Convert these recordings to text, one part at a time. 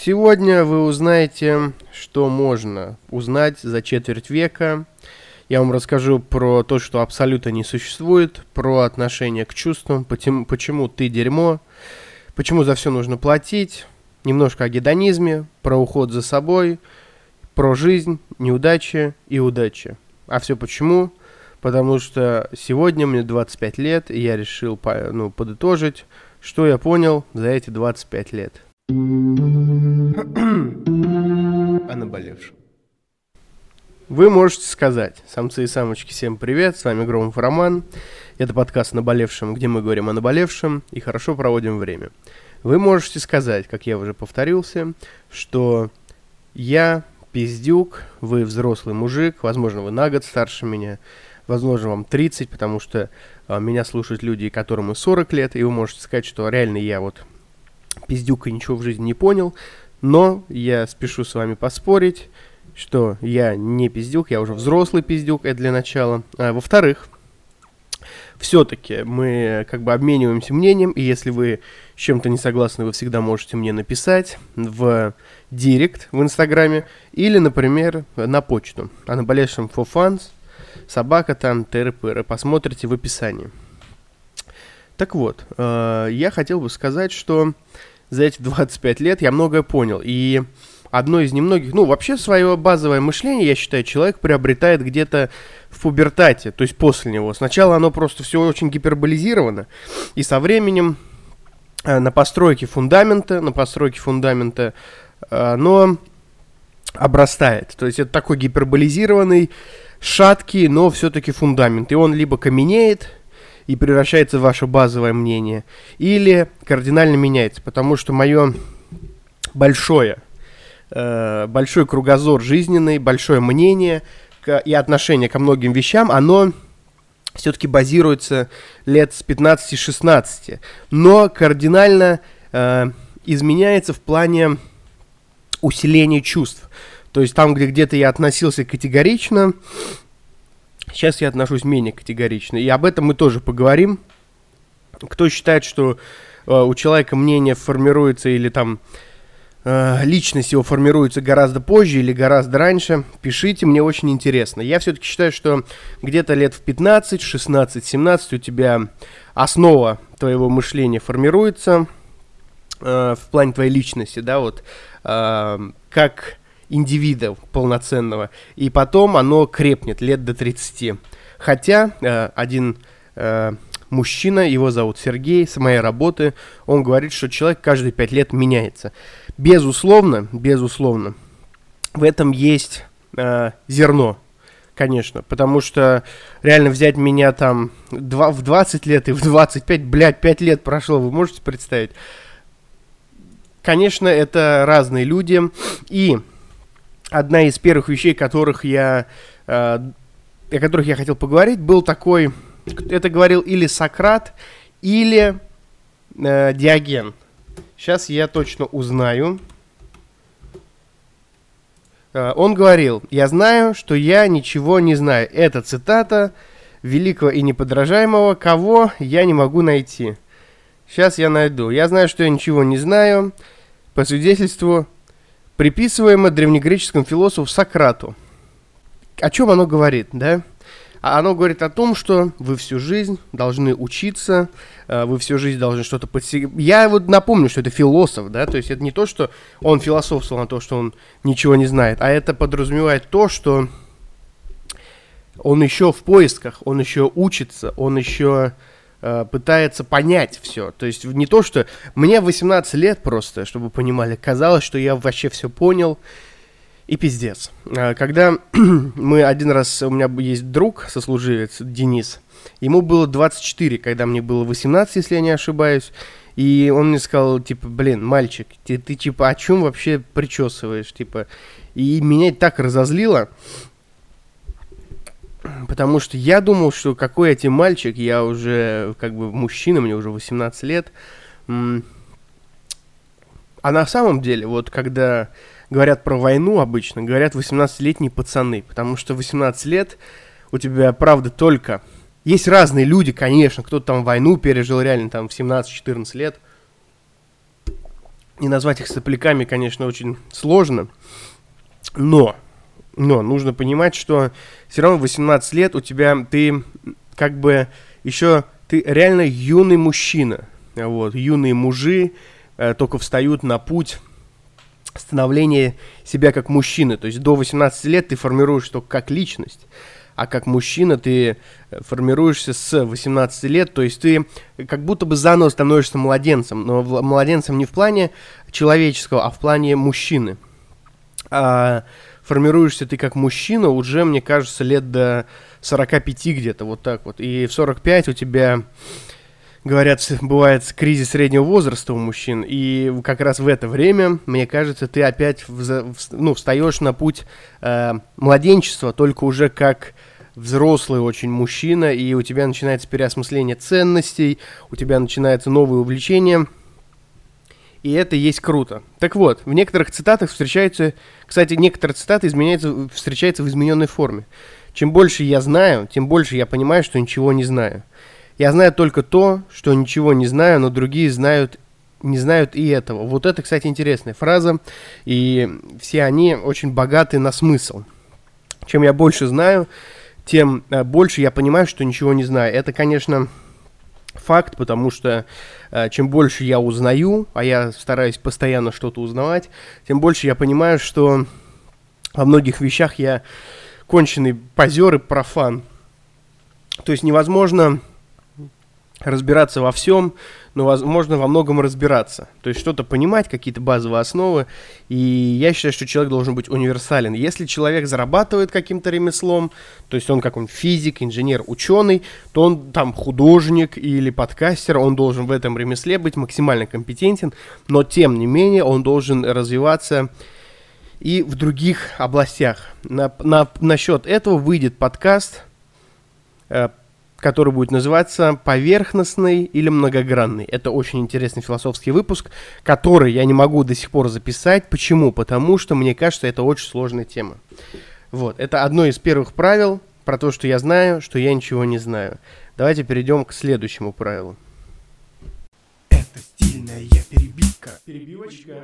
Сегодня вы узнаете, что можно узнать за четверть века. Я вам расскажу про то, что абсолютно не существует, про отношение к чувствам, почему, почему ты дерьмо, почему за все нужно платить, немножко о гедонизме, про уход за собой, про жизнь, неудачи и удачи. А все почему? Потому что сегодня мне 25 лет, и я решил ну, подытожить, что я понял за эти 25 лет. О наболевшем. Вы можете сказать, самцы и самочки, всем привет, с вами Громов Роман. Это подкаст «Наболевшем», где мы говорим о наболевшем и хорошо проводим время. Вы можете сказать, как я уже повторился, что я пиздюк, вы взрослый мужик, возможно, вы на год старше меня, возможно, вам 30, потому что а, меня слушают люди, которым и 40 лет, и вы можете сказать, что реально я вот пиздюк и ничего в жизни не понял, но я спешу с вами поспорить, что я не пиздюк, я уже взрослый пиздюк, это для начала. А, во-вторых, все-таки мы как бы обмениваемся мнением, и если вы с чем-то не согласны, вы всегда можете мне написать в директ в Инстаграме или, например, на почту. А на болевшем for fans собака там, тыры-пыры, посмотрите в описании. Так вот, э, я хотел бы сказать, что за эти 25 лет я многое понял. И одно из немногих, ну, вообще свое базовое мышление, я считаю, человек приобретает где-то в пубертате, то есть после него. Сначала оно просто все очень гиперболизировано, и со временем э, на постройке фундамента, на постройке фундамента э, оно обрастает. То есть это такой гиперболизированный, шаткий, но все-таки фундамент. И он либо каменеет, и превращается в ваше базовое мнение, или кардинально меняется, потому что мое большое, э, большой кругозор жизненный, большое мнение к, и отношение ко многим вещам, оно все-таки базируется лет с 15-16, но кардинально э, изменяется в плане усиления чувств. То есть там, где где-то я относился категорично, Сейчас я отношусь менее категорично. И об этом мы тоже поговорим. Кто считает, что э, у человека мнение формируется или там э, личность его формируется гораздо позже или гораздо раньше, пишите, мне очень интересно. Я все-таки считаю, что где-то лет в 15, 16, 17 у тебя основа твоего мышления формируется э, в плане твоей личности, да, вот э, как индивида полноценного, и потом оно крепнет лет до 30. Хотя э, один э, мужчина, его зовут Сергей, с моей работы, он говорит, что человек каждые 5 лет меняется. Безусловно, безусловно, в этом есть э, зерно, конечно, потому что реально взять меня там два, в 20 лет и в 25, блядь, 5 лет прошло, вы можете представить? Конечно, это разные люди, и одна из первых вещей, которых я, э, о которых я хотел поговорить, был такой, это говорил или Сократ, или э, Диоген. Сейчас я точно узнаю. Э, он говорил, я знаю, что я ничего не знаю. Это цитата великого и неподражаемого, кого я не могу найти. Сейчас я найду. Я знаю, что я ничего не знаю. По свидетельству приписываемое древнегреческому философу Сократу. О чем оно говорит, да? А оно говорит о том, что вы всю жизнь должны учиться, э, вы всю жизнь должны что-то подсиг... Я вот напомню, что это философ, да, то есть это не то, что он философствовал на то, что он ничего не знает, а это подразумевает то, что он еще в поисках, он еще учится, он еще пытается понять все. То есть не то, что мне 18 лет просто, чтобы понимали, казалось, что я вообще все понял. И пиздец. Э, когда мы один раз, у меня есть друг, сослуживец, Денис, ему было 24, когда мне было 18, если я не ошибаюсь. И он мне сказал, типа, блин, мальчик, ты, ты типа, о чем вообще причесываешь, типа. И меня так разозлило, Потому что я думал, что какой я мальчик, я уже как бы мужчина, мне уже 18 лет. А на самом деле, вот когда говорят про войну обычно, говорят 18-летние пацаны, потому что 18 лет у тебя, правда, только... Есть разные люди, конечно, кто-то там войну пережил реально там в 17-14 лет. и назвать их сопляками, конечно, очень сложно. Но, но нужно понимать, что все равно 18 лет у тебя, ты как бы еще, ты реально юный мужчина. Вот, юные мужи э, только встают на путь становления себя как мужчины. То есть до 18 лет ты формируешь только как личность а как мужчина ты э, формируешься с 18 лет, то есть ты как будто бы заново становишься младенцем, но младенцем не в плане человеческого, а в плане мужчины. А формируешься ты как мужчина уже, мне кажется, лет до 45 где-то, вот так вот. И в 45 у тебя говорят, бывает кризис среднего возраста у мужчин, и как раз в это время, мне кажется, ты опять в, ну, встаешь на путь э, младенчества, только уже как взрослый очень мужчина, и у тебя начинается переосмысление ценностей, у тебя начинается новое увлечение, и это есть круто. Так вот, в некоторых цитатах встречаются, кстати, некоторые цитаты изменяются, встречаются в измененной форме. Чем больше я знаю, тем больше я понимаю, что ничего не знаю. Я знаю только то, что ничего не знаю, но другие знают не знают и этого. Вот это, кстати, интересная фраза, и все они очень богаты на смысл. Чем я больше знаю, тем э, больше я понимаю, что ничего не знаю. Это, конечно, факт, потому что э, чем больше я узнаю, а я стараюсь постоянно что-то узнавать, тем больше я понимаю, что во многих вещах я конченый позер и профан. То есть невозможно разбираться во всем, но возможно во многом разбираться. То есть что-то понимать, какие-то базовые основы. И я считаю, что человек должен быть универсален. Если человек зарабатывает каким-то ремеслом, то есть он какой-нибудь физик, инженер, ученый, то он там художник или подкастер, он должен в этом ремесле быть максимально компетентен, но тем не менее он должен развиваться и в других областях. На, на, насчет этого выйдет подкаст э, который будет называться «Поверхностный или многогранный». Это очень интересный философский выпуск, который я не могу до сих пор записать. Почему? Потому что, мне кажется, это очень сложная тема. Вот, это одно из первых правил про то, что я знаю, что я ничего не знаю. Давайте перейдем к следующему правилу. Это стильная перебивка. Перебивочка.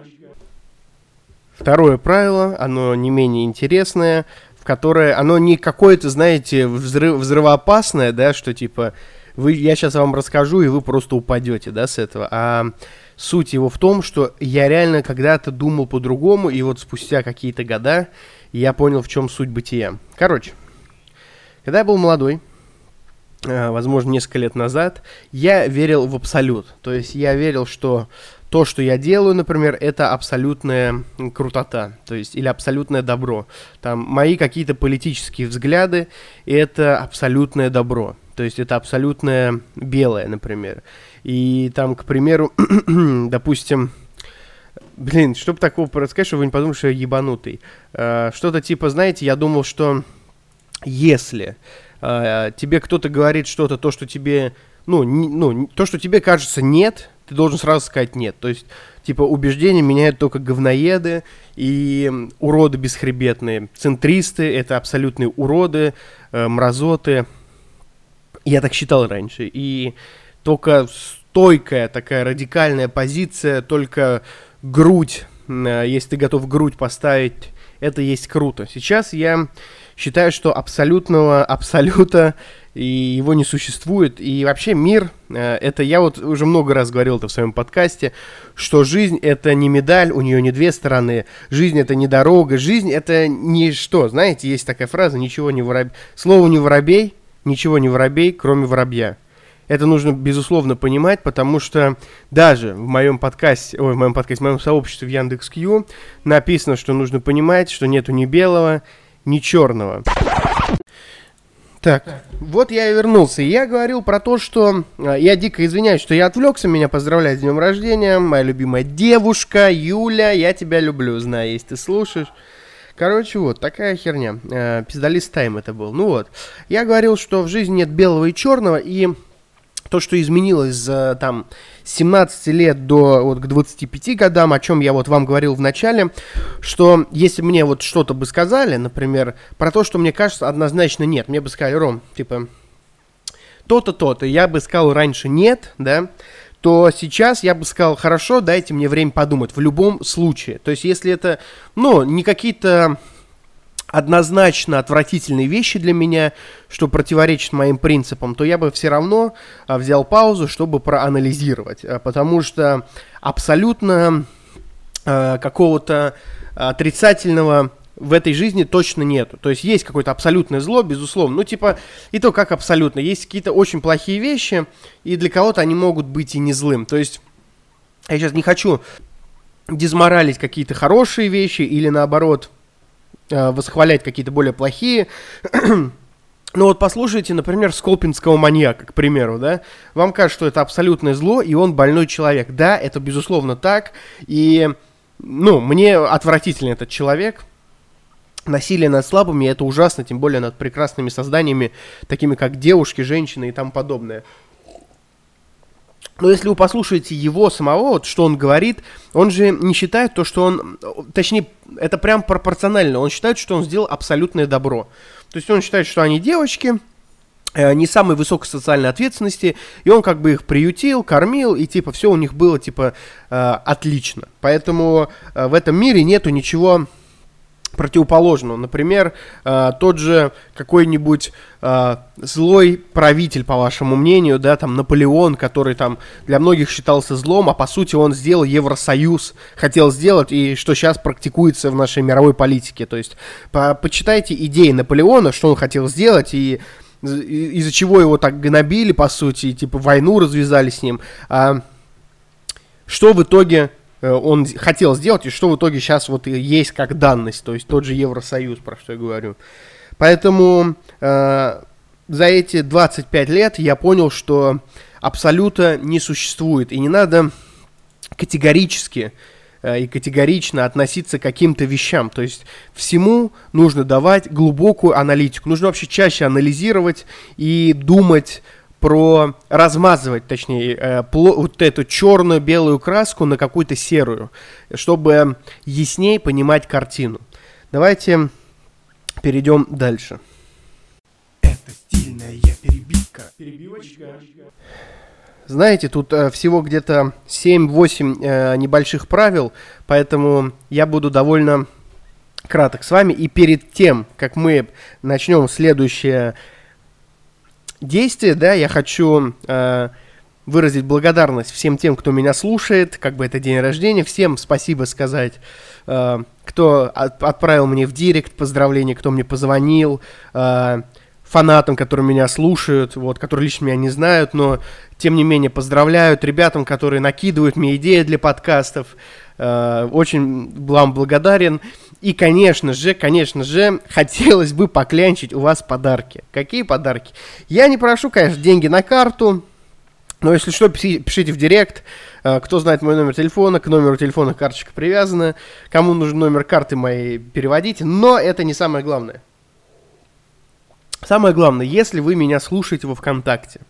Второе правило, оно не менее интересное – которое, оно не какое-то, знаете, взрыв, взрывоопасное, да, что типа, вы, я сейчас вам расскажу, и вы просто упадете, да, с этого, а суть его в том, что я реально когда-то думал по-другому, и вот спустя какие-то года я понял, в чем суть бытия. Короче, когда я был молодой, э, возможно, несколько лет назад, я верил в абсолют. То есть я верил, что то, что я делаю, например, это абсолютная крутота, то есть, или абсолютное добро. Там мои какие-то политические взгляды, это абсолютное добро. То есть это абсолютное белое, например. И там, к примеру, допустим, блин, чтобы такого рассказать, чтобы вы не подумали, что я ебанутый. Uh, что-то типа, знаете, я думал, что если uh, тебе кто-то говорит что-то, то, что тебе, ну, ну, то, что тебе кажется нет, ты должен сразу сказать нет. То есть, типа, убеждения меняют только говноеды и уроды бесхребетные. Центристы — это абсолютные уроды, э, мразоты. Я так считал раньше. И только стойкая такая радикальная позиция, только грудь, э, если ты готов грудь поставить, это есть круто. Сейчас я считаю, что абсолютного абсолюта и его не существует. И вообще мир, э, это я вот уже много раз говорил это в своем подкасте, что жизнь это не медаль, у нее не две стороны, жизнь это не дорога, жизнь это не что, знаете, есть такая фраза, ничего не воробей, слово не воробей, ничего не воробей, кроме воробья. Это нужно, безусловно, понимать, потому что даже в моем подкасте, ой, в моем подкасте, в моем сообществе в Яндекс.Кью написано, что нужно понимать, что нету ни белого, ни черного. Так, вот я и вернулся. Я говорил про то, что... А, я дико извиняюсь, что я отвлекся. Меня поздравляет с днем рождения. Моя любимая девушка, Юля. Я тебя люблю, знаю, если ты слушаешь. Короче, вот, такая херня. Э, пиздалист тайм это был. Ну вот. Я говорил, что в жизни нет белого и черного, и то, что изменилось за там 17 лет до вот к 25 годам, о чем я вот вам говорил в начале, что если мне вот что-то бы сказали, например, про то, что мне кажется, однозначно нет, мне бы сказали, Ром, типа, то-то, то-то, я бы сказал раньше нет, да, то сейчас я бы сказал, хорошо, дайте мне время подумать в любом случае. То есть если это, ну, не какие-то однозначно отвратительные вещи для меня, что противоречит моим принципам, то я бы все равно а, взял паузу, чтобы проанализировать. А, потому что абсолютно а, какого-то отрицательного в этой жизни точно нету. То есть есть какое-то абсолютное зло, безусловно. Ну, типа, и то как абсолютно. Есть какие-то очень плохие вещи, и для кого-то они могут быть и не злым. То есть я сейчас не хочу дезморалить какие-то хорошие вещи или наоборот восхвалять какие-то более плохие. Ну вот послушайте, например, Сколпинского маньяка, к примеру, да? Вам кажется, что это абсолютное зло, и он больной человек. Да, это безусловно так. И, ну, мне отвратительный этот человек, насилие над слабыми, это ужасно, тем более над прекрасными созданиями, такими как девушки, женщины и тому подобное. Но если вы послушаете его самого, вот что он говорит, он же не считает то, что он, точнее, это прям пропорционально, он считает, что он сделал абсолютное добро. То есть он считает, что они девочки, э, не самой высокой социальной ответственности, и он как бы их приютил, кормил, и типа все у них было типа э, отлично. Поэтому э, в этом мире нету ничего противоположного. Например, э, тот же какой-нибудь э, злой правитель, по вашему мнению, да, там Наполеон, который там для многих считался злом, а по сути он сделал Евросоюз, хотел сделать, и что сейчас практикуется в нашей мировой политике. То есть по почитайте идеи Наполеона, что он хотел сделать, и из-за чего его так гнобили, по сути, и, типа войну развязали с ним. А, что в итоге он хотел сделать, и что в итоге сейчас вот есть как данность, то есть тот же Евросоюз, про что я говорю. Поэтому э, за эти 25 лет я понял, что абсолюта не существует, и не надо категорически э, и категорично относиться к каким-то вещам. То есть всему нужно давать глубокую аналитику. Нужно вообще чаще анализировать и думать про размазывать, точнее, э, вот эту черную белую краску на какую-то серую, чтобы яснее понимать картину. Давайте перейдем дальше. Это стильная перебивка. Перебивочка. Знаете, тут э, всего где-то 7-8 э, небольших правил, поэтому я буду довольно краток с вами. И перед тем, как мы начнем следующее действие, да, я хочу э, выразить благодарность всем тем, кто меня слушает, как бы это день рождения, всем спасибо сказать, э, кто от, отправил мне в директ поздравления, кто мне позвонил, э, фанатам, которые меня слушают, вот, которые лично меня не знают, но тем не менее поздравляют, ребятам, которые накидывают мне идеи для подкастов, э, очень вам благодарен. И, конечно же, конечно же, хотелось бы поклянчить у вас подарки. Какие подарки? Я не прошу, конечно, деньги на карту, но если что, пишите в директ. Э, кто знает мой номер телефона, к номеру телефона карточка привязана. Кому нужен номер карты моей, переводите. Но это не самое главное. Самое главное, если вы меня слушаете во ВКонтакте,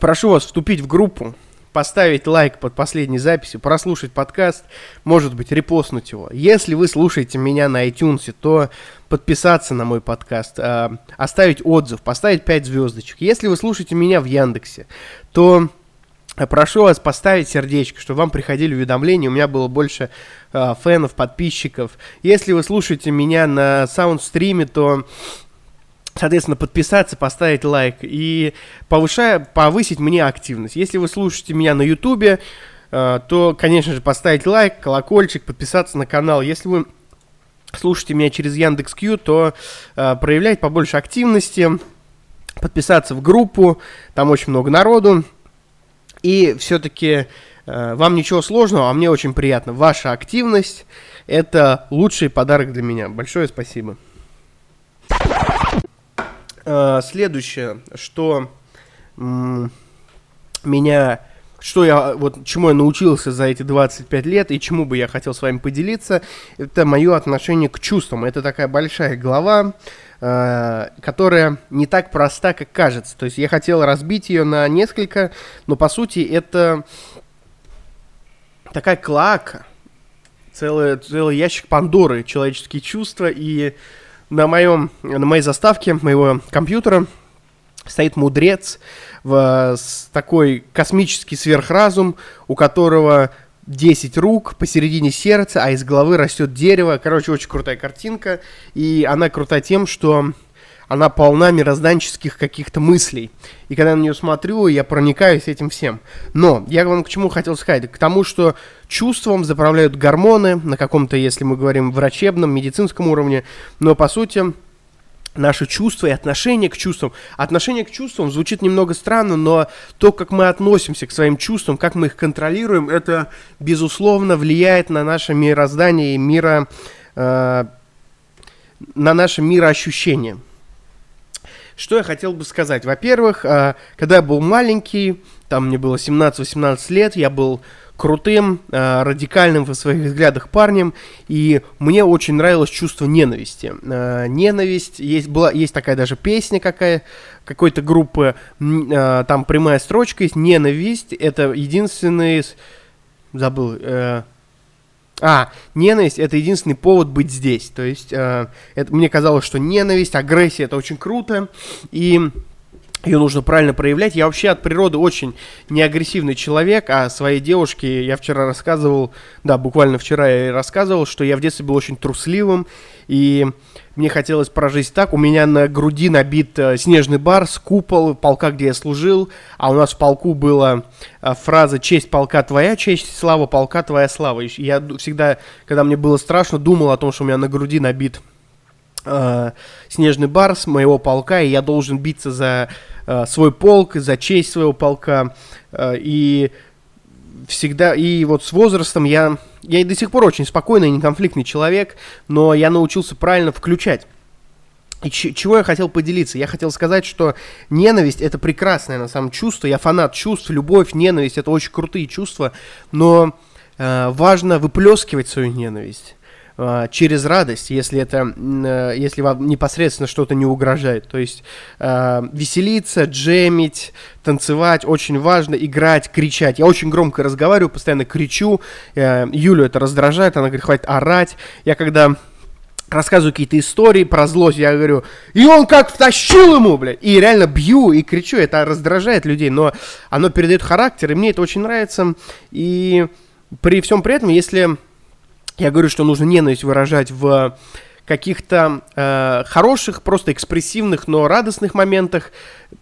прошу вас вступить в группу поставить лайк под последней записью, прослушать подкаст, может быть, репостнуть его. Если вы слушаете меня на iTunes, то подписаться на мой подкаст, э, оставить отзыв, поставить 5 звездочек. Если вы слушаете меня в Яндексе, то прошу вас поставить сердечко, чтобы вам приходили уведомления, у меня было больше э, фенов, подписчиков. Если вы слушаете меня на саундстриме, то соответственно, подписаться, поставить лайк и повышая, повысить мне активность. Если вы слушаете меня на ютубе, э, то, конечно же, поставить лайк, колокольчик, подписаться на канал. Если вы слушаете меня через Яндекс.Кью, то э, проявлять побольше активности, подписаться в группу, там очень много народу. И все-таки э, вам ничего сложного, а мне очень приятно. Ваша активность – это лучший подарок для меня. Большое спасибо. Э, следующее, что меня что я, вот, чему я научился за эти 25 лет и чему бы я хотел с вами поделиться, это мое отношение к чувствам. Это такая большая глава, э, которая не так проста, как кажется. То есть я хотел разбить ее на несколько, но по сути это такая клака, целый, целый ящик Пандоры, человеческие чувства и на, моем, на моей заставке моего компьютера стоит мудрец, в, с такой космический сверхразум, у которого 10 рук, посередине сердца, а из головы растет дерево. Короче, очень крутая картинка. И она крута тем, что она полна мирозданческих каких-то мыслей. И когда я на нее смотрю, я проникаюсь этим всем. Но я вам к чему хотел сказать? К тому, что чувством заправляют гормоны на каком-то, если мы говорим, врачебном, медицинском уровне. Но, по сути, наши чувства и отношение к чувствам. Отношение к чувствам звучит немного странно, но то, как мы относимся к своим чувствам, как мы их контролируем, это, безусловно, влияет на наше мироздание и мира, э, на наше мироощущение. Что я хотел бы сказать? Во-первых, э, когда я был маленький, там мне было 17-18 лет, я был крутым, э, радикальным в своих взглядах парнем, и мне очень нравилось чувство ненависти. Э, ненависть, есть, была, есть такая даже песня какая, какой-то группы, там прямая строчка есть, ненависть, это единственный, забыл, а, ненависть это единственный повод быть здесь. То есть э, это, мне казалось, что ненависть, агрессия это очень круто. И ее нужно правильно проявлять. Я вообще от природы очень неагрессивный человек, а своей девушке я вчера рассказывал, да, буквально вчера я рассказывал, что я в детстве был очень трусливым, и мне хотелось прожить так. У меня на груди набит э, снежный бар с купол полка, где я служил, а у нас в полку была э, фраза «Честь полка твоя, честь, слава полка твоя слава». И я всегда, когда мне было страшно, думал о том, что у меня на груди набит э, снежный барс моего полка, и я должен биться за свой полк, за честь своего полка. И всегда, и вот с возрастом я, я и до сих пор очень спокойный, неконфликтный человек, но я научился правильно включать. И чего я хотел поделиться? Я хотел сказать, что ненависть это прекрасное на самом чувство. Я фанат чувств, любовь, ненависть это очень крутые чувства, но э, важно выплескивать свою ненависть. А, через радость, если это, э, если вам непосредственно что-то не угрожает. То есть э, веселиться, джемить, танцевать очень важно, играть, кричать. Я очень громко разговариваю, постоянно кричу. Э, Юлю это раздражает, она говорит, хватит орать. Я когда рассказываю какие-то истории про злость, я говорю, и он как втащил ему, блядь, и реально бью и кричу, это раздражает людей, но оно передает характер, и мне это очень нравится, и при всем при этом, если я говорю, что нужно ненависть выражать в каких-то э, хороших, просто экспрессивных, но радостных моментах,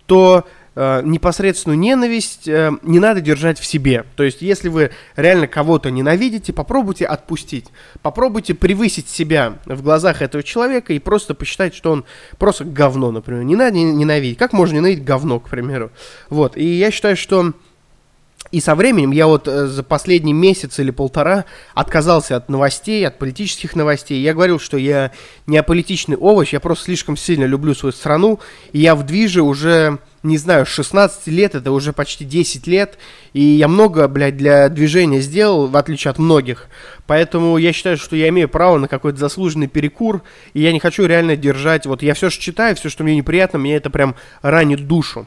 то э, непосредственную ненависть э, не надо держать в себе. То есть, если вы реально кого-то ненавидите, попробуйте отпустить. Попробуйте превысить себя в глазах этого человека и просто посчитать, что он просто говно, например. Не надо ненавидеть. Как можно ненавидеть говно, к примеру? Вот. И я считаю, что и со временем я вот э, за последний месяц или полтора отказался от новостей, от политических новостей. Я говорил, что я не аполитичный овощ, я просто слишком сильно люблю свою страну. И я в движе уже, не знаю, 16 лет, это уже почти 10 лет. И я много, блядь, для движения сделал, в отличие от многих. Поэтому я считаю, что я имею право на какой-то заслуженный перекур. И я не хочу реально держать... Вот я все, что читаю, все, что мне неприятно, мне это прям ранит душу.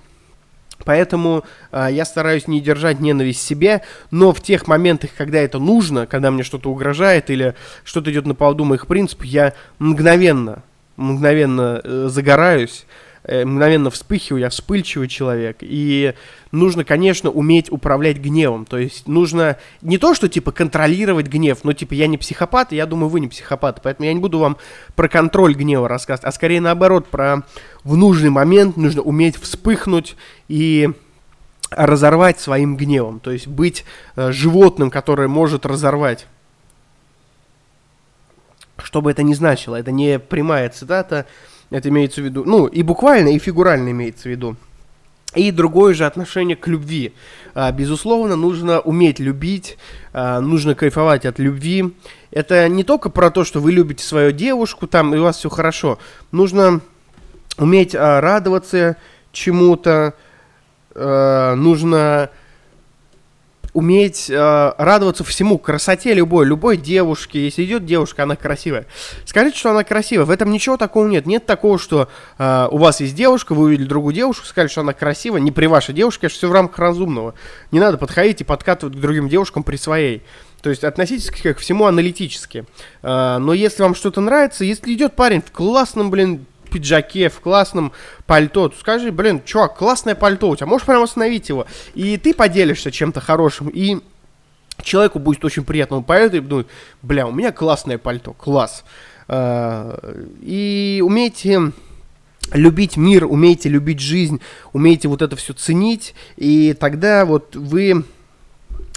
Поэтому э, я стараюсь не держать ненависть в себе, но в тех моментах, когда это нужно, когда мне что-то угрожает или что-то идет на поводу моих принципов, я мгновенно, мгновенно э, загораюсь, мгновенно вспыхиваю, я вспыльчивый человек. И нужно, конечно, уметь управлять гневом. То есть нужно не то, что типа контролировать гнев, но типа я не психопат, и я думаю, вы не психопат. Поэтому я не буду вам про контроль гнева рассказывать, а скорее наоборот, про в нужный момент нужно уметь вспыхнуть и разорвать своим гневом. То есть быть э, животным, которое может разорвать. Что бы это ни значило, это не прямая цитата, это имеется в виду, ну, и буквально, и фигурально имеется в виду. И другое же отношение к любви. А, безусловно, нужно уметь любить, а, нужно кайфовать от любви. Это не только про то, что вы любите свою девушку, там, и у вас все хорошо. Нужно уметь а, радоваться чему-то, нужно уметь э, радоваться всему, красоте любой, любой девушки. Если идет девушка, она красивая. Скажите, что она красивая. В этом ничего такого нет. Нет такого, что э, у вас есть девушка, вы увидели другую девушку, сказали, что она красивая. Не при вашей девушке, конечно, все в рамках разумного. Не надо подходить и подкатывать к другим девушкам при своей. То есть относитесь к всему аналитически. Э, но если вам что-то нравится, если идет парень в классном, блин, пиджаке, в классном пальто, то скажи, блин, чувак, классное пальто у тебя, можешь прямо остановить его, и ты поделишься чем-то хорошим, и человеку будет очень приятно, он поедет и думает, бля, у меня классное пальто, класс. А, и умейте любить мир, умейте любить жизнь, умейте вот это все ценить, и тогда вот вы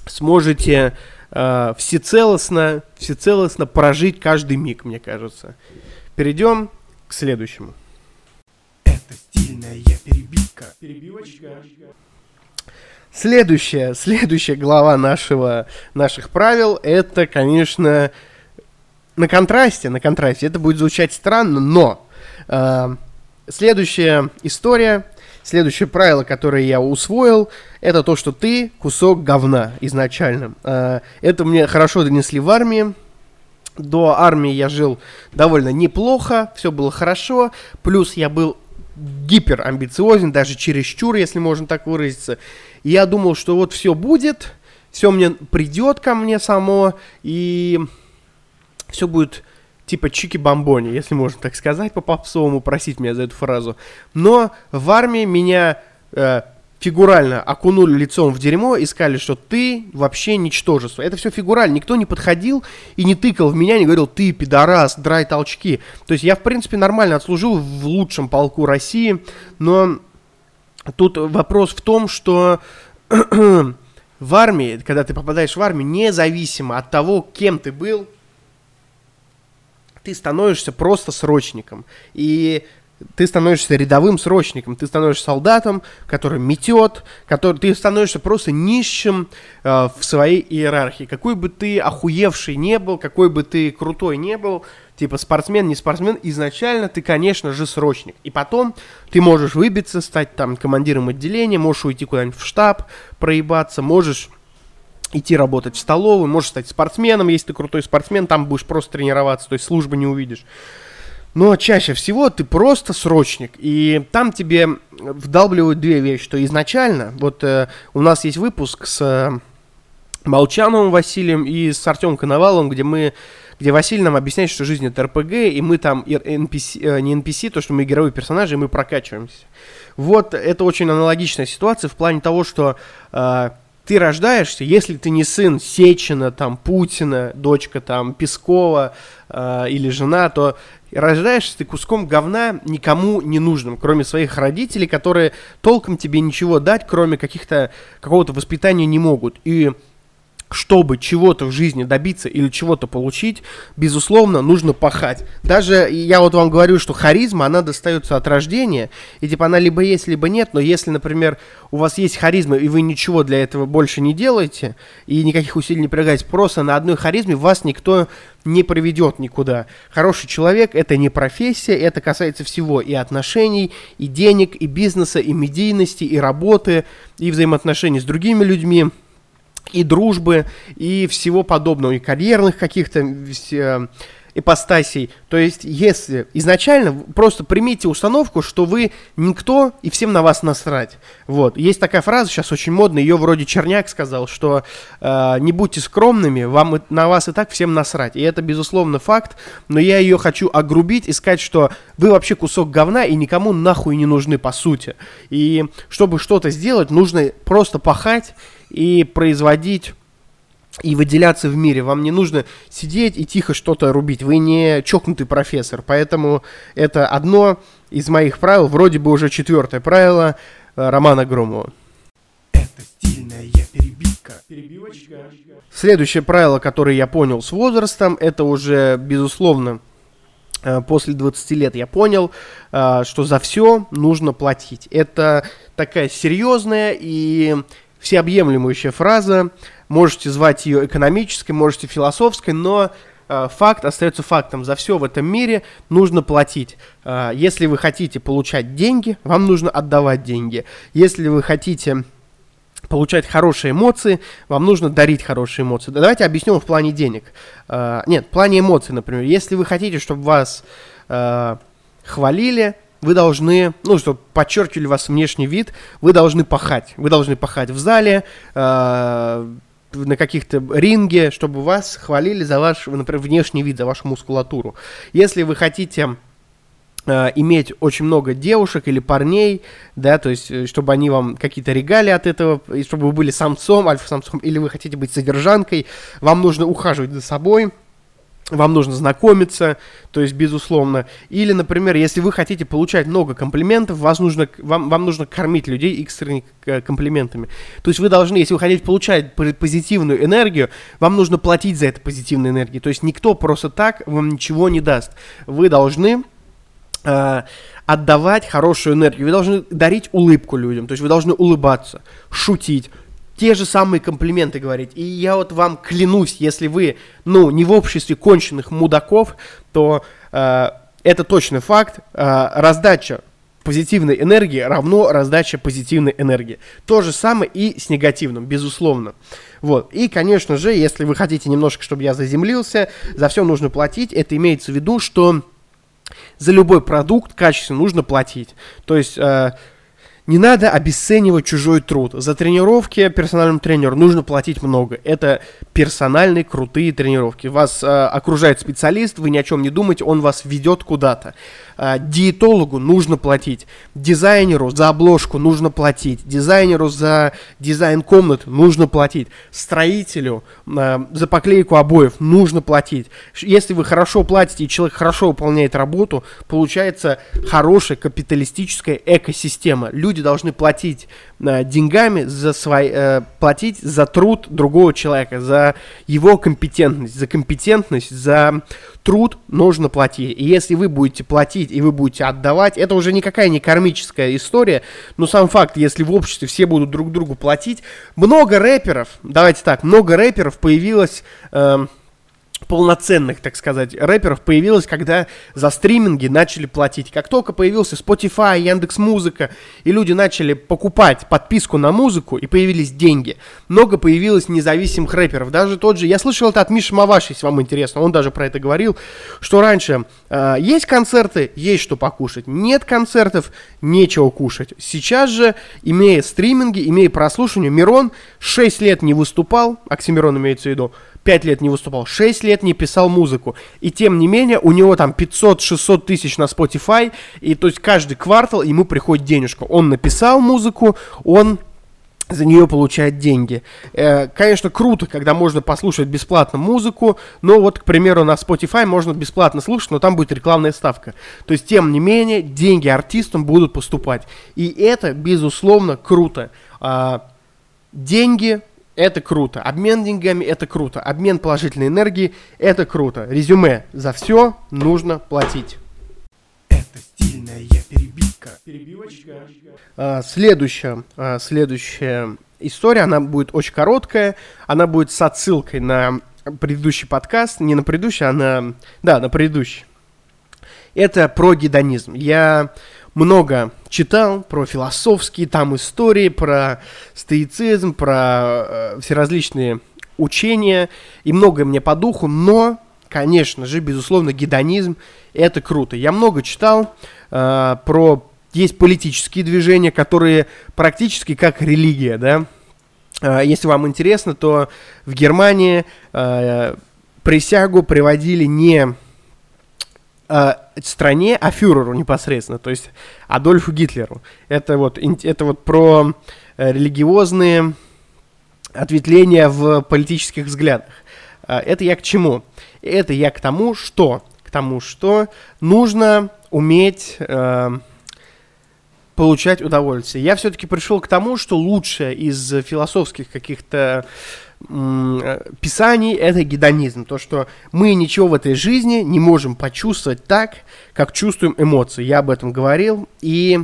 сможете э, всецелостно, всецелостно прожить каждый миг, мне кажется. Перейдем к следующему. Это стильная перебивка. Перебивочка. Следующая, следующая глава нашего, наших правил, это, конечно, на контрасте, на контрасте. Это будет звучать странно, но э, следующая история, следующее правило, которое я усвоил, это то, что ты кусок говна изначально. Э, это мне хорошо донесли в армии. До армии я жил довольно неплохо, все было хорошо. Плюс я был гипер амбициозен, даже чересчур, если можно так выразиться. Я думал, что вот все будет, все мне придет ко мне само, и все будет типа чики-бомбони, если можно так сказать, по-попсовому просить меня за эту фразу. Но в армии меня э, фигурально окунули лицом в дерьмо и сказали, что ты вообще ничтожество. Это все фигурально. Никто не подходил и не тыкал в меня, не говорил, ты пидорас, драй толчки. То есть я, в принципе, нормально отслужил в лучшем полку России, но тут вопрос в том, что в армии, когда ты попадаешь в армию, независимо от того, кем ты был, ты становишься просто срочником. И ты становишься рядовым срочником, ты становишься солдатом, который метет, который, ты становишься просто нищим э, в своей иерархии. Какой бы ты охуевший не был, какой бы ты крутой не был, типа спортсмен, не спортсмен, изначально ты, конечно же, срочник. И потом ты можешь выбиться, стать там командиром отделения, можешь уйти куда-нибудь в штаб, проебаться, можешь идти работать в столовую, можешь стать спортсменом, если ты крутой спортсмен, там будешь просто тренироваться, то есть службы не увидишь. Но чаще всего ты просто срочник, и там тебе вдалбливают две вещи, что изначально, вот э, у нас есть выпуск с э, Молчановым Василием и с Артемом Коноваловым, где мы где Василий нам объясняет, что жизнь это РПГ, и мы там NPC, э, не NPC, то, что мы игровые персонажи, и мы прокачиваемся. Вот это очень аналогичная ситуация в плане того, что э, ты рождаешься, если ты не сын Сечина, там, Путина, дочка там Пескова э, или жена, то рождаешься ты куском говна никому не нужным, кроме своих родителей, которые толком тебе ничего дать, кроме каких-то какого-то воспитания не могут. И чтобы чего-то в жизни добиться или чего-то получить, безусловно, нужно пахать. Даже я вот вам говорю, что харизма, она достается от рождения, и типа она либо есть, либо нет, но если, например, у вас есть харизма, и вы ничего для этого больше не делаете, и никаких усилий не прилагаете, просто на одной харизме вас никто не приведет никуда. Хороший человек – это не профессия, это касается всего, и отношений, и денег, и бизнеса, и медийности, и работы, и взаимоотношений с другими людьми – и дружбы, и всего подобного, и карьерных каких-то э, ипостасей. То есть, если изначально просто примите установку, что вы никто и всем на вас насрать. Вот. Есть такая фраза, сейчас очень модная, ее вроде Черняк сказал, что э, не будьте скромными, вам на вас и так всем насрать. И это, безусловно, факт, но я ее хочу огрубить и сказать, что вы вообще кусок говна и никому нахуй не нужны, по сути. И чтобы что-то сделать, нужно просто пахать и производить и выделяться в мире. Вам не нужно сидеть и тихо что-то рубить. Вы не чокнутый профессор. Поэтому это одно из моих правил, вроде бы уже четвертое правило э, Романа Громова. Это стильная перебивка. Перебивочка. Следующее правило, которое я понял с возрастом, это уже, безусловно, э, после 20 лет я понял, э, что за все нужно платить. Это такая серьезная и всеобъемлющая фраза. Можете звать ее экономической, можете философской, но э, факт остается фактом. За все в этом мире нужно платить. Э, если вы хотите получать деньги, вам нужно отдавать деньги. Если вы хотите получать хорошие эмоции, вам нужно дарить хорошие эмоции. Давайте объясню в плане денег. Э, нет, в плане эмоций, например. Если вы хотите, чтобы вас э, хвалили, вы должны, ну, чтобы подчеркивали вас внешний вид, вы должны пахать. Вы должны пахать в зале, э, на каких-то ринге, чтобы вас хвалили за ваш, например, внешний вид, за вашу мускулатуру. Если вы хотите э, иметь очень много девушек или парней, да, то есть, э, чтобы они вам какие-то регали от этого, и чтобы вы были самцом, альфа-самцом, или вы хотите быть содержанкой, вам нужно ухаживать за собой, вам нужно знакомиться, то есть, безусловно. Или, например, если вы хотите получать много комплиментов, вас нужно, вам, вам нужно кормить людей экстренными комплиментами. То есть вы должны, если вы хотите получать позитивную энергию, вам нужно платить за это позитивной энергией. То есть никто просто так вам ничего не даст. Вы должны э, отдавать хорошую энергию. Вы должны дарить улыбку людям. То есть вы должны улыбаться, шутить, те же самые комплименты говорить. И я вот вам клянусь, если вы, ну, не в обществе конченных мудаков, то э, это точный факт. Э, раздача позитивной энергии равно раздача позитивной энергии. То же самое и с негативным, безусловно. Вот. И, конечно же, если вы хотите немножко, чтобы я заземлился, за все нужно платить. Это имеется в виду, что за любой продукт качественно нужно платить. То есть э, не надо обесценивать чужой труд. За тренировки персональному тренеру нужно платить много. Это персональные крутые тренировки. Вас э, окружает специалист, вы ни о чем не думаете, он вас ведет куда-то. Э, диетологу нужно платить. Дизайнеру за обложку нужно платить. Дизайнеру за дизайн комнат нужно платить. Строителю э, за поклейку обоев нужно платить. Если вы хорошо платите и человек хорошо выполняет работу, получается хорошая капиталистическая экосистема. Люди должны платить деньгами за свои, э, платить за труд другого человека, за его компетентность, за компетентность, за труд нужно платить. И если вы будете платить и вы будете отдавать, это уже никакая не кармическая история, но сам факт, если в обществе все будут друг другу платить, много рэперов, давайте так, много рэперов появилось... Э, полноценных, так сказать, рэперов появилось, когда за стриминги начали платить. Как только появился Spotify, Яндекс Музыка, и люди начали покупать подписку на музыку, и появились деньги, много появилось независимых рэперов. Даже тот же, я слышал это от Миши Маваши, если вам интересно, он даже про это говорил, что раньше э, есть концерты, есть что покушать, нет концертов, нечего кушать. Сейчас же, имея стриминги, имея прослушивание, Мирон 6 лет не выступал, Оксимирон имеется в виду, 5 лет не выступал, 6 лет не писал музыку. И тем не менее, у него там 500-600 тысяч на Spotify, и то есть каждый квартал ему приходит денежка. Он написал музыку, он за нее получает деньги. Э, конечно, круто, когда можно послушать бесплатно музыку, но вот, к примеру, на Spotify можно бесплатно слушать, но там будет рекламная ставка. То есть, тем не менее, деньги артистам будут поступать. И это, безусловно, круто. Э, деньги это круто. Обмен деньгами – это круто. Обмен положительной энергией – это круто. Резюме. За все нужно платить. Это стильная перебивка. Перебивочка. А, следующая, а, следующая история, она будет очень короткая. Она будет с отсылкой на предыдущий подкаст. Не на предыдущий, а на... Да, на предыдущий. Это про гедонизм. Я много читал про философские там истории, про стоицизм, про э, все различные учения, и многое мне по духу, но, конечно же, безусловно, гедонизм – это круто. Я много читал э, про... Есть политические движения, которые практически как религия, да, э, если вам интересно, то в Германии э, присягу приводили не э, стране, а фюреру непосредственно, то есть Адольфу Гитлеру. Это вот, это вот про э, религиозные ответвления в политических взглядах. Э, это я к чему? Это я к тому, что, к тому, что нужно уметь э, получать удовольствие. Я все-таки пришел к тому, что лучшее из философских каких-то писаний это гедонизм. То, что мы ничего в этой жизни не можем почувствовать так, как чувствуем эмоции. Я об этом говорил. И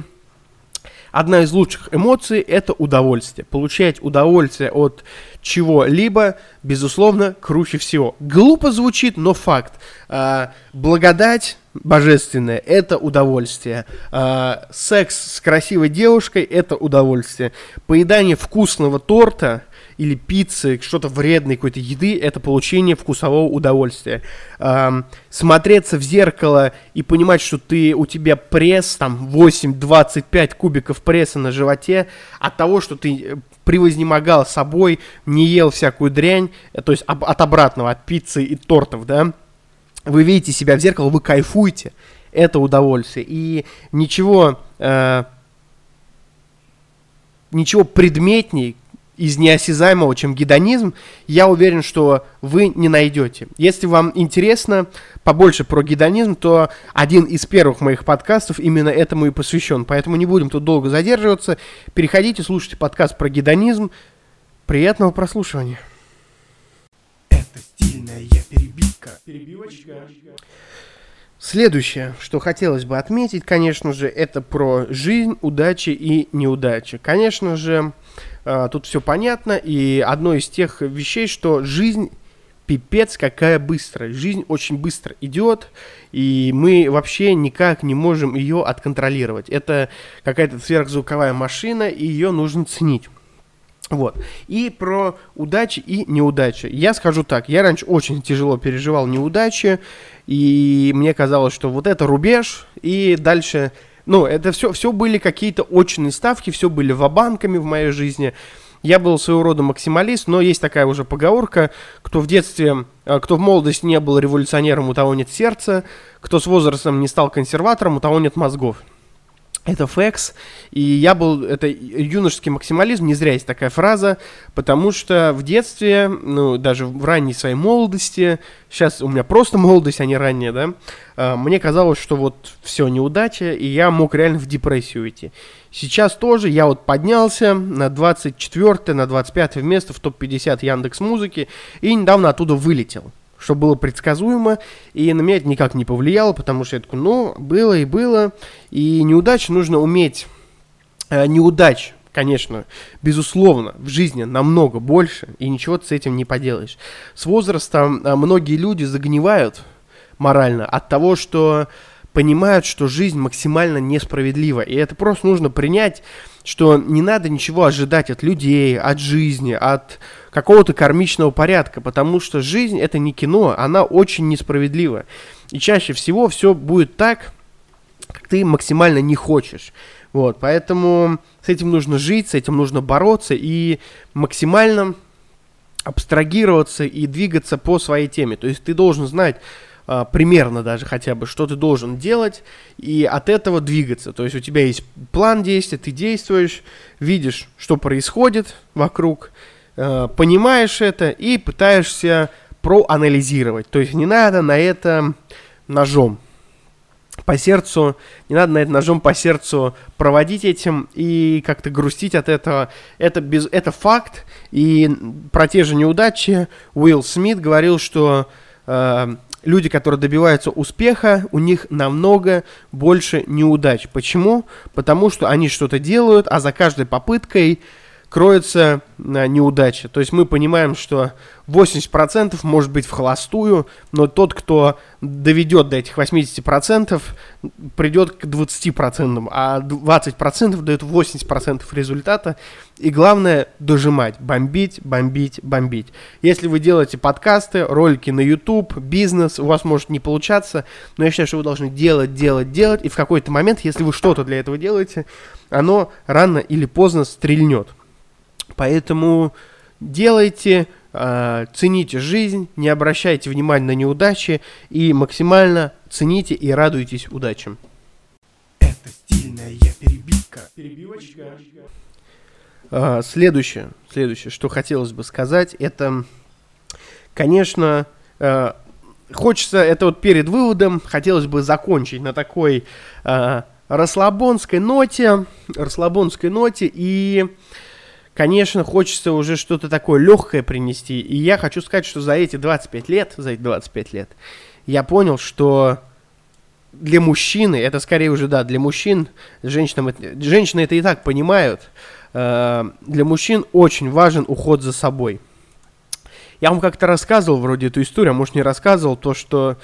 одна из лучших эмоций это удовольствие. Получать удовольствие от чего-либо, безусловно, круче всего. Глупо звучит, но факт. А, благодать божественная – это удовольствие. А, секс с красивой девушкой – это удовольствие. Поедание вкусного торта – или пиццы, что-то вредной какой-то еды, это получение вкусового удовольствия. Эм, смотреться в зеркало и понимать, что ты, у тебя пресс, там, 8-25 кубиков пресса на животе, от того, что ты э, превознемогал собой, не ел всякую дрянь, э, то есть от обратного, от пиццы и тортов, да, вы видите себя в зеркало, вы кайфуете, это удовольствие. И ничего, э, ничего предметней, из неосязаемого, чем гедонизм, я уверен, что вы не найдете. Если вам интересно побольше про гедонизм, то один из первых моих подкастов именно этому и посвящен. Поэтому не будем тут долго задерживаться. Переходите, слушайте подкаст про гедонизм. Приятного прослушивания. Это стильная перебивка. Перебивочка. Следующее, что хотелось бы отметить, конечно же, это про жизнь, удачи и неудачи. Конечно же, а, тут все понятно, и одно из тех вещей, что жизнь пипец какая быстрая. Жизнь очень быстро идет, и мы вообще никак не можем ее отконтролировать. Это какая-то сверхзвуковая машина, и ее нужно ценить. Вот. И про удачи и неудачи. Я скажу так, я раньше очень тяжело переживал неудачи, и мне казалось, что вот это рубеж, и дальше ну, это все, все были какие-то очные ставки, все были вабанками в моей жизни. Я был своего рода максималист, но есть такая уже поговорка, кто в детстве, а, кто в молодости не был революционером, у того нет сердца, кто с возрастом не стал консерватором, у того нет мозгов. Это фекс, и я был, это юношеский максимализм, не зря есть такая фраза, потому что в детстве, ну, даже в ранней своей молодости, сейчас у меня просто молодость, а не ранняя, да, а, мне казалось, что вот все неудача, и я мог реально в депрессию уйти. Сейчас тоже я вот поднялся на 24 на 25 место в топ-50 Яндекс Музыки, и недавно оттуда вылетел что было предсказуемо, и на меня это никак не повлияло, потому что я такой, ну, было и было, и неудач нужно уметь, э, неудач, конечно, безусловно, в жизни намного больше, и ничего ты с этим не поделаешь. С возрастом э, многие люди загнивают морально от того, что понимают, что жизнь максимально несправедлива, и это просто нужно принять, что не надо ничего ожидать от людей, от жизни, от какого-то кармичного порядка, потому что жизнь это не кино, она очень несправедлива. И чаще всего все будет так, как ты максимально не хочешь. Вот, поэтому с этим нужно жить, с этим нужно бороться и максимально абстрагироваться и двигаться по своей теме. То есть ты должен знать, примерно даже хотя бы, что ты должен делать, и от этого двигаться. То есть у тебя есть план действия, ты действуешь, видишь, что происходит вокруг, э, понимаешь это и пытаешься проанализировать. То есть не надо на это ножом по сердцу, не надо на это ножом по сердцу проводить этим и как-то грустить от этого. Это, без, это факт, и про те же неудачи Уилл Смит говорил, что э, люди, которые добиваются успеха, у них намного больше неудач. Почему? Потому что они что-то делают, а за каждой попыткой кроется неудача. То есть мы понимаем, что 80% может быть в холостую, но тот, кто доведет до этих 80%, придет к 20%, а 20% дает 80% результата. И главное дожимать, бомбить, бомбить, бомбить. Если вы делаете подкасты, ролики на YouTube, бизнес, у вас может не получаться, но я считаю, что вы должны делать, делать, делать, и в какой-то момент, если вы что-то для этого делаете, оно рано или поздно стрельнет. Поэтому делайте, э, цените жизнь, не обращайте внимания на неудачи и максимально цените и радуйтесь удачам. Это стильная перебивка. Перебивочка. Э, следующее, следующее, что хотелось бы сказать, это, конечно, э, хочется, это вот перед выводом, хотелось бы закончить на такой расслабонской ноте, расслабонской ноте и конечно, хочется уже что-то такое легкое принести. И я хочу сказать, что за эти 25 лет, за эти 25 лет, я понял, что для мужчины, это скорее уже, да, для мужчин, женщинам женщины это и так понимают, э, для мужчин очень важен уход за собой. Я вам как-то рассказывал вроде эту историю, а может не рассказывал, то, что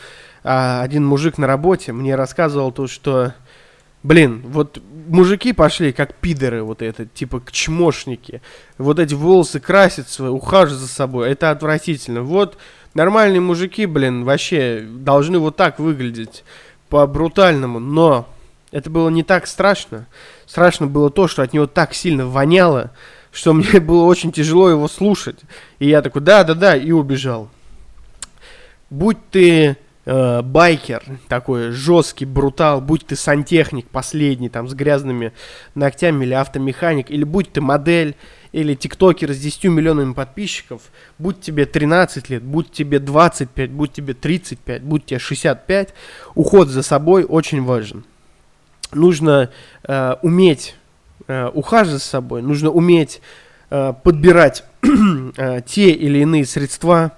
э, один мужик на работе мне рассказывал то, что Блин, вот мужики пошли как пидоры, вот это, типа чмошники. Вот эти волосы красятся, ухаживают за собой. Это отвратительно. Вот нормальные мужики, блин, вообще должны вот так выглядеть по-брутальному. Но это было не так страшно. Страшно было то, что от него так сильно воняло, что мне было очень тяжело его слушать. И я такой, да-да-да, и убежал. Будь ты э, байкер, такой жесткий, брутал, будь ты сантехник последний, там, с грязными ногтями, или автомеханик, или будь ты модель, или тиктокер с 10 миллионами подписчиков, будь тебе 13 лет, будь тебе 25, будь тебе 35, будь тебе 65, уход за собой очень важен. Нужно э, уметь э, ухаживать за собой, нужно уметь э, подбирать э, те или иные средства,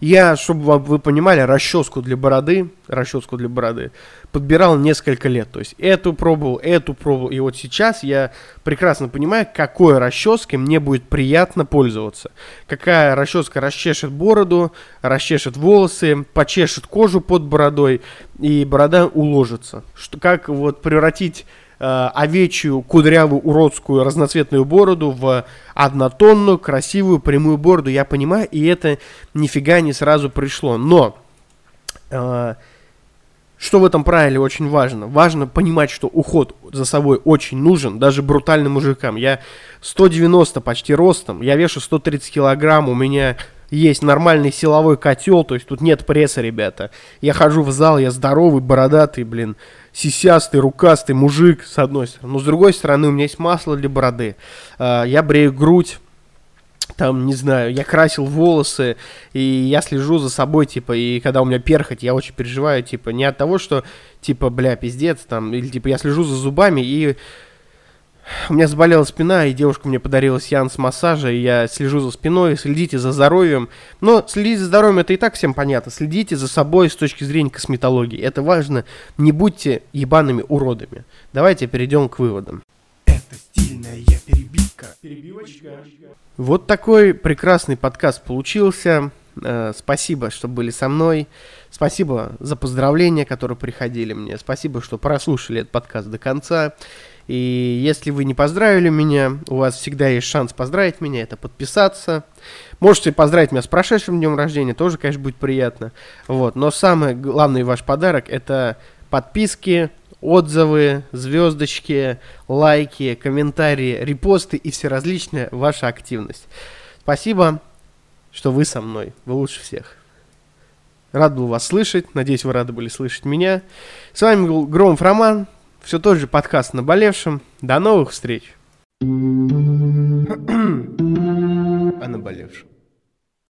я, чтобы вы понимали, расческу для бороды, расческу для бороды, подбирал несколько лет. То есть эту пробовал, эту пробовал. И вот сейчас я прекрасно понимаю, какой расческой мне будет приятно пользоваться. Какая расческа расчешет бороду, расчешет волосы, почешет кожу под бородой, и борода уложится. Что, как вот превратить э, овечью, кудрявую, уродскую, разноцветную бороду в однотонную, красивую, прямую бороду. Я понимаю, и это нифига не сразу пришло. Но, э, что в этом правиле очень важно? Важно понимать, что уход за собой очень нужен, даже брутальным мужикам. Я 190 почти ростом, я вешу 130 килограмм, у меня есть нормальный силовой котел, то есть тут нет пресса, ребята. Я хожу в зал, я здоровый, бородатый, блин, сисястый, рукастый мужик, с одной стороны. Но с другой стороны, у меня есть масло для бороды. А, я брею грудь, там, не знаю, я красил волосы, и я слежу за собой, типа, и когда у меня перхоть, я очень переживаю, типа, не от того, что, типа, бля, пиздец, там, или, типа, я слежу за зубами, и у меня заболела спина, и девушка мне подарила сеанс массажа, и я слежу за спиной, следите за здоровьем. Но следить за здоровьем это и так всем понятно. Следите за собой с точки зрения косметологии. Это важно. Не будьте ебаными уродами. Давайте перейдем к выводам. Это стильная перебивка. Перебивочка. Вот такой прекрасный подкаст получился. Э, спасибо, что были со мной. Спасибо за поздравления, которые приходили мне. Спасибо, что прослушали этот подкаст до конца. И если вы не поздравили меня, у вас всегда есть шанс поздравить меня, это подписаться. Можете поздравить меня с прошедшим днем рождения, тоже, конечно, будет приятно. Вот. Но самый главный ваш подарок это подписки, отзывы, звездочки, лайки, комментарии, репосты и все ваша активность. Спасибо, что вы со мной. Вы лучше всех. Рад был вас слышать. Надеюсь, вы рады были слышать меня. С вами был Громов Роман. Все тот же подкаст «Наболевшим». До новых встреч! О наболевшем.